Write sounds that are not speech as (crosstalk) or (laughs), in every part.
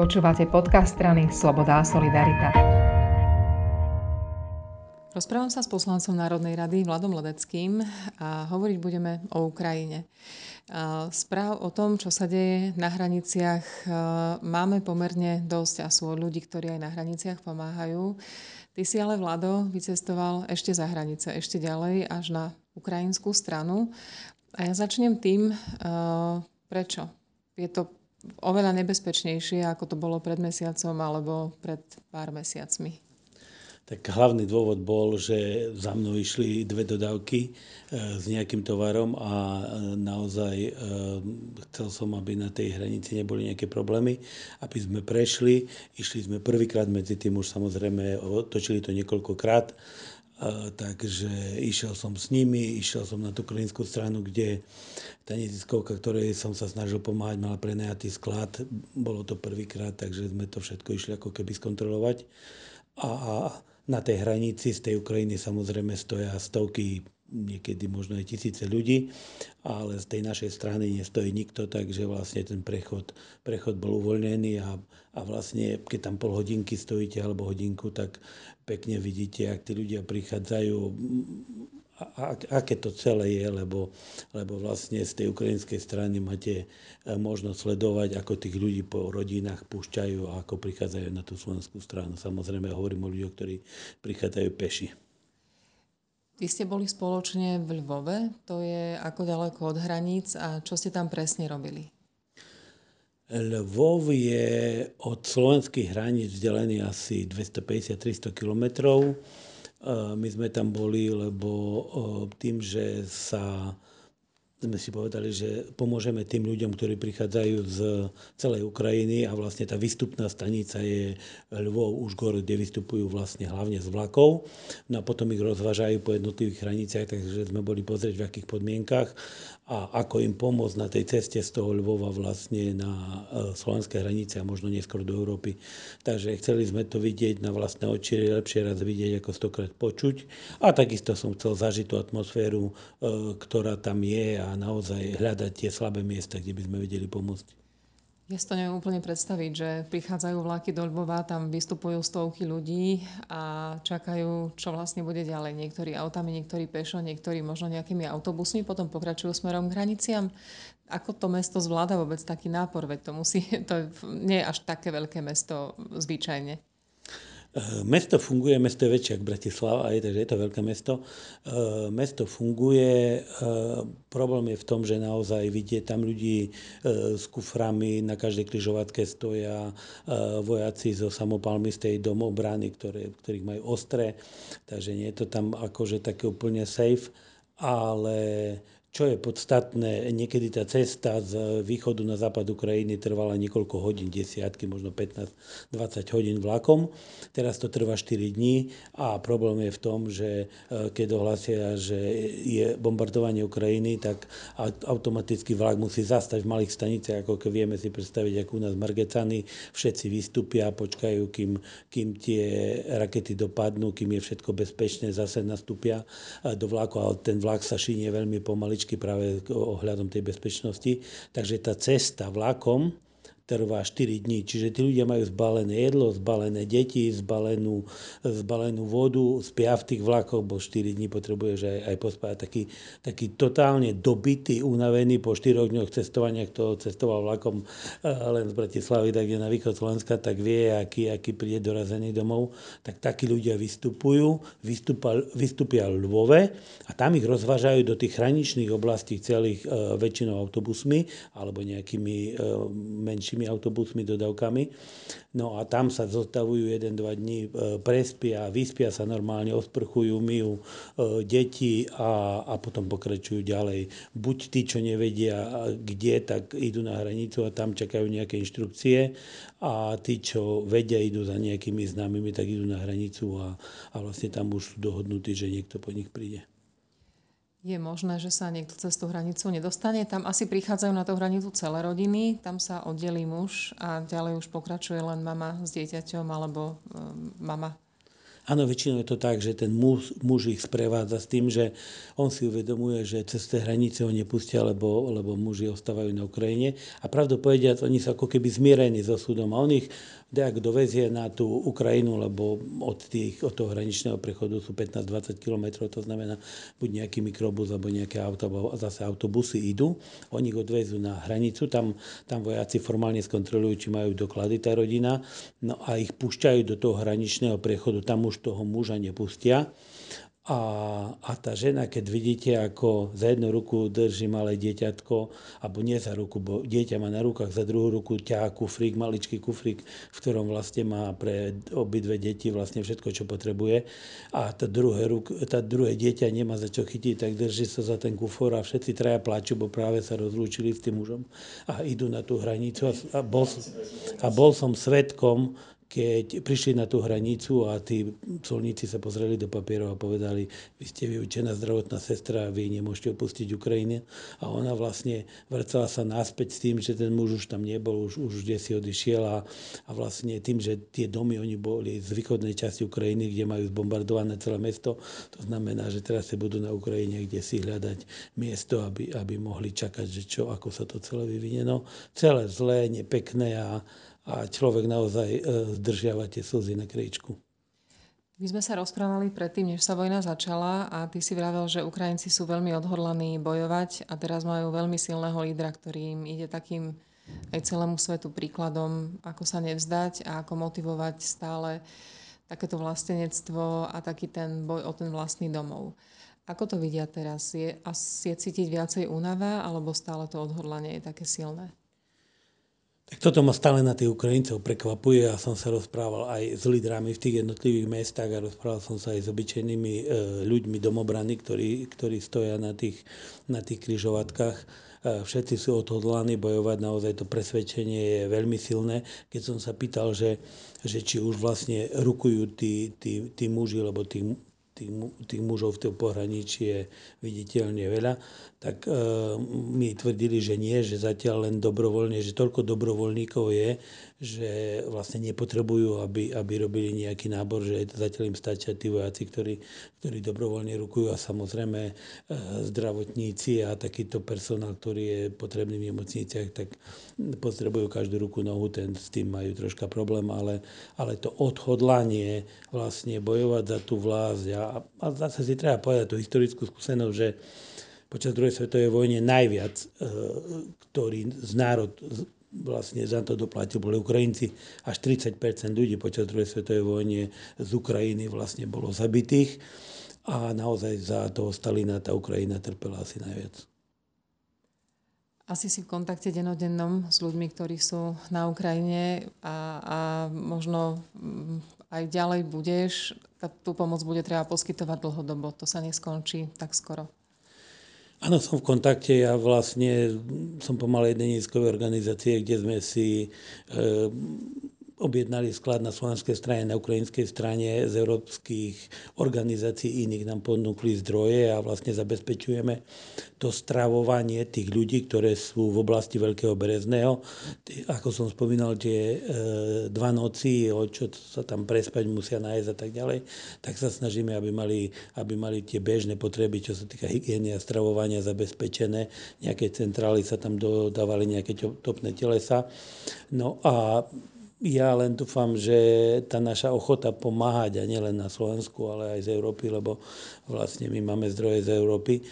Počúvate podcast strany Sloboda a Solidarita. Rozprávam sa s poslancom Národnej rady Vladom Ledeckým a hovoriť budeme o Ukrajine. Správ o tom, čo sa deje na hraniciach, máme pomerne dosť a sú od ľudí, ktorí aj na hraniciach pomáhajú. Ty si ale, Vlado, vycestoval ešte za hranice, ešte ďalej, až na ukrajinskú stranu. A ja začnem tým, prečo. Je to oveľa nebezpečnejšie, ako to bolo pred mesiacom alebo pred pár mesiacmi. Tak hlavný dôvod bol, že za mnou išli dve dodávky e, s nejakým tovarom a e, naozaj e, chcel som, aby na tej hranici neboli nejaké problémy, aby sme prešli. Išli sme prvýkrát medzi tým už samozrejme, točili to niekoľkokrát takže išiel som s nimi, išiel som na tú ukrajinskú stranu, kde tá neziskovka, ktorej som sa snažil pomáhať, mala prenajatý sklad. Bolo to prvýkrát, takže sme to všetko išli ako keby skontrolovať. A na tej hranici z tej Ukrajiny samozrejme stoja stovky niekedy možno aj tisíce ľudí, ale z tej našej strany nestojí nikto, takže vlastne ten prechod, prechod bol uvoľnený a, a vlastne keď tam pol hodinky stojíte alebo hodinku, tak pekne vidíte, ak tí ľudia prichádzajú a, aké to celé je, lebo, lebo vlastne z tej ukrajinskej strany máte e, možnosť sledovať, ako tých ľudí po rodinách púšťajú a ako prichádzajú na tú slovenskú stranu. Samozrejme, hovorím o ľuďoch, ktorí prichádzajú peši. Vy ste boli spoločne v Lvove, to je ako ďaleko od hraníc a čo ste tam presne robili? Lvov je od slovenských hraníc vzdelený asi 250-300 kilometrov. My sme tam boli, lebo tým, že sa sme si povedali, že pomôžeme tým ľuďom, ktorí prichádzajú z celej Ukrajiny a vlastne tá výstupná stanica je Lvov, Užgor, kde vystupujú vlastne hlavne z vlakov. No a potom ich rozvážajú po jednotlivých hraniciach, takže sme boli pozrieť v akých podmienkach a ako im pomôcť na tej ceste z toho Lvova vlastne na e, slovenské hranice a možno neskôr do Európy. Takže chceli sme to vidieť na vlastné oči, lepšie raz vidieť ako stokrát počuť. A takisto som chcel zažiť tú atmosféru, e, ktorá tam je a naozaj hľadať tie slabé miesta, kde by sme vedeli pomôcť. Ja si to neviem úplne predstaviť, že prichádzajú vlaky do Lvova, tam vystupujú stovky ľudí a čakajú, čo vlastne bude ďalej. Niektorí autami, niektorí pešo, niektorí možno nejakými autobusmi, potom pokračujú smerom k hraniciam. Ako to mesto zvláda vôbec taký nápor? Veď to, musí, (laughs) to nie je až také veľké mesto zvyčajne. Eh, mesto funguje, mesto je väčšie ako Bratislava, aj, takže je to veľké mesto. Eh, mesto funguje, eh, problém je v tom, že naozaj vidie tam ľudí s kuframi, na každej križovatke stoja vojaci zo samopalmistej domobrany, ktoré, ktorých majú ostré, takže nie je to tam akože také úplne safe, ale čo je podstatné, niekedy tá cesta z východu na západ Ukrajiny trvala niekoľko hodín, desiatky, možno 15-20 hodín vlakom. Teraz to trvá 4 dní a problém je v tom, že e, keď ohlasia, že je bombardovanie Ukrajiny, tak automaticky vlak musí zastať v malých staniciach, ako keď vieme si predstaviť, ako u nás Margecany, všetci vystúpia, počkajú, kým, kým tie rakety dopadnú, kým je všetko bezpečné, zase nastúpia e, do vlaku, ale ten vlak sa šínie veľmi pomaly pomaličky práve ohľadom tej bezpečnosti. Takže tá cesta vlakom trvá 4 dní. Čiže tí ľudia majú zbalené jedlo, zbalené deti, zbalenú, zbalenú vodu, spia v tých vlakoch, bo 4 dní potrebuješ aj, aj pospávať. Taký, taký totálne dobitý, unavený po 4 dňoch cestovania, kto cestoval vlakom eh, len z Bratislavy, tak je na východ Slovenska, tak vie, aký, aký príde dorazený domov. Tak takí ľudia vystupujú, vystúpia, vystúpia v Lvove a tam ich rozvážajú do tých hraničných oblastí celých e, väčšinou autobusmi alebo nejakými e, menšími tými autobusmi, dodavkami. No a tam sa zostavujú 1-2 dní, e, prespia, vyspia sa normálne, osprchujú, myjú e, deti a, a potom pokračujú ďalej. Buď tí, čo nevedia kde, tak idú na hranicu a tam čakajú nejaké inštrukcie a tí, čo vedia, idú za nejakými známymi, tak idú na hranicu a, a vlastne tam už sú dohodnutí, že niekto po nich príde. Je možné, že sa niekto cez tú hranicu nedostane. Tam asi prichádzajú na tú hranicu celé rodiny, tam sa oddelí muž a ďalej už pokračuje len mama s dieťaťom alebo um, mama Áno, väčšinou je to tak, že ten muž, muž ich sprevádza s tým, že on si uvedomuje, že cez tie hranice ho nepustia, lebo, lebo muži ostávajú na Ukrajine. A pravdu povediac, oni sú ako keby zmierení so súdom. A on ich dejak dovezie na tú Ukrajinu, lebo od, tých, od toho hraničného prechodu sú 15-20 km, to znamená buď nejaký mikrobus alebo nejaké auto, alebo zase autobusy idú. Oni ich odvezú na hranicu, tam, tam vojaci formálne skontrolujú, či majú doklady tá rodina, no a ich púšťajú do toho hraničného prechodu, tam už toho muža nepustia. A, a tá žena, keď vidíte, ako za jednu ruku drží malé dieťatko, alebo nie za ruku, bo dieťa má na rukách, za druhú ruku ťahá kufrík, maličký kufrík, v ktorom vlastne má pre obidve deti vlastne všetko, čo potrebuje. A tá druhé, ruk, tá druhé dieťa nemá za čo chytiť, tak drží sa za ten kufor a všetci traja plačú, bo práve sa rozlúčili s tým mužom a idú na tú hranicu. A, a, bol, a bol som svetkom, keď prišli na tú hranicu a tí colníci sa pozreli do papierov a povedali, vy ste vyučená zdravotná sestra vy nemôžete opustiť Ukrajinu. A ona vlastne vrcala sa náspäť s tým, že ten muž už tam nebol, už, už kde si odišiel a, a vlastne tým, že tie domy oni boli z východnej časti Ukrajiny, kde majú zbombardované celé mesto, to znamená, že teraz sa budú na Ukrajine, kde si hľadať miesto, aby, aby mohli čakať, že čo, ako sa to celé vyvinie. No, celé zlé, nepekné a, a človek naozaj e, zdržiava tie slzy na kričku. My sme sa rozprávali predtým, než sa vojna začala a ty si vravel, že Ukrajinci sú veľmi odhodlaní bojovať a teraz majú veľmi silného lídra, ktorý im ide takým aj celému svetu príkladom, ako sa nevzdať a ako motivovať stále takéto vlastenectvo a taký ten boj o ten vlastný domov. Ako to vidia teraz? Je, je cítiť viacej únava alebo stále to odhodlanie je také silné? Tak toto ma stále na tých Ukrajincov prekvapuje a som sa rozprával aj s lídrami v tých jednotlivých mestách a rozprával som sa aj s obyčajnými e, ľuďmi domobrany, ktorí, ktorí stoja na tých, na tých križovatkách. E, všetci sú odhodlaní bojovať, naozaj to presvedčenie je veľmi silné. Keď som sa pýtal, že, že či už vlastne rukujú tí, tí, tí muži, lebo tých tých, tých mužov v tom pohraničí je viditeľne veľa, tak e, mi tvrdili, že nie, že zatiaľ len dobrovoľne, že toľko dobrovoľníkov je, že vlastne nepotrebujú, aby, aby robili nejaký nábor, že zatiaľ im stačia tí vojaci, ktorí, ktorí dobrovoľne rukujú a samozrejme e, zdravotníci a takýto personál, ktorý je potrebný v nemocniciach, tak potrebujú každú ruku, nohu, ten s tým majú troška problém, ale, ale to odhodlanie vlastne bojovať za tú vlast a, a zase si treba povedať tú historickú skúsenosť, že počas druhej svetovej vojne najviac, e, ktorý z národ vlastne za to doplatil, boli Ukrajinci. Až 30% ľudí počas druhej svetovej vojny z Ukrajiny vlastne bolo zabitých a naozaj za toho Stalina tá Ukrajina trpela asi najviac. Asi si v kontakte denodennom s ľuďmi, ktorí sú na Ukrajine a, a možno mm, aj ďalej budeš. Tú pomoc bude treba poskytovať dlhodobo. To sa neskončí tak skoro. Áno, som v kontakte. Ja vlastne som pomal jednej organizácie, kde sme si e, objednali sklad na slovenskej strane, na ukrajinskej strane z európskych organizácií iných nám ponúkli zdroje a vlastne zabezpečujeme to stravovanie tých ľudí, ktoré sú v oblasti Veľkého Berezného. Ako som spomínal, tie e, dva noci, o čo sa tam prespať musia nájsť a tak ďalej, tak sa snažíme, aby mali, aby mali tie bežné potreby, čo sa týka hygieny a stravovania zabezpečené. Nejaké centrály sa tam dodávali nejaké topné telesa. No a ja len dúfam, že tá naša ochota pomáhať, a nielen na Slovensku, ale aj z Európy, lebo vlastne my máme zdroje z Európy, e,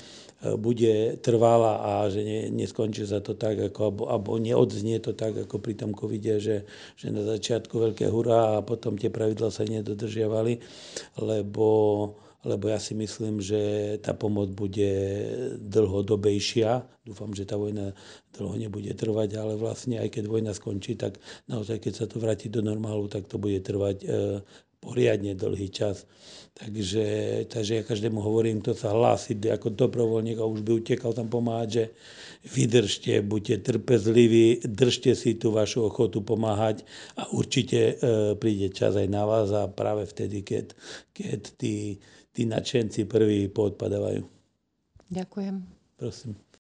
bude trvalá a že ne, neskončí sa to tak, ako, alebo, alebo neodznie to tak, ako pri tom covide, že, že na začiatku veľké hurá a potom tie pravidla sa nedodržiavali, lebo lebo ja si myslím, že tá pomoc bude dlhodobejšia. Dúfam, že tá vojna dlho nebude trvať, ale vlastne aj keď vojna skončí, tak naozaj keď sa to vráti do normálu, tak to bude trvať e, poriadne dlhý čas. Takže, takže ja každému hovorím, to sa hlási ako dobrovoľník a už by utekal tam pomáhať, že vydržte, buďte trpezliví, držte si tú vašu ochotu pomáhať a určite e, príde čas aj na vás a práve vtedy, keď, keď tí tí nadšenci prví poodpadávajú. Ďakujem. Prosím.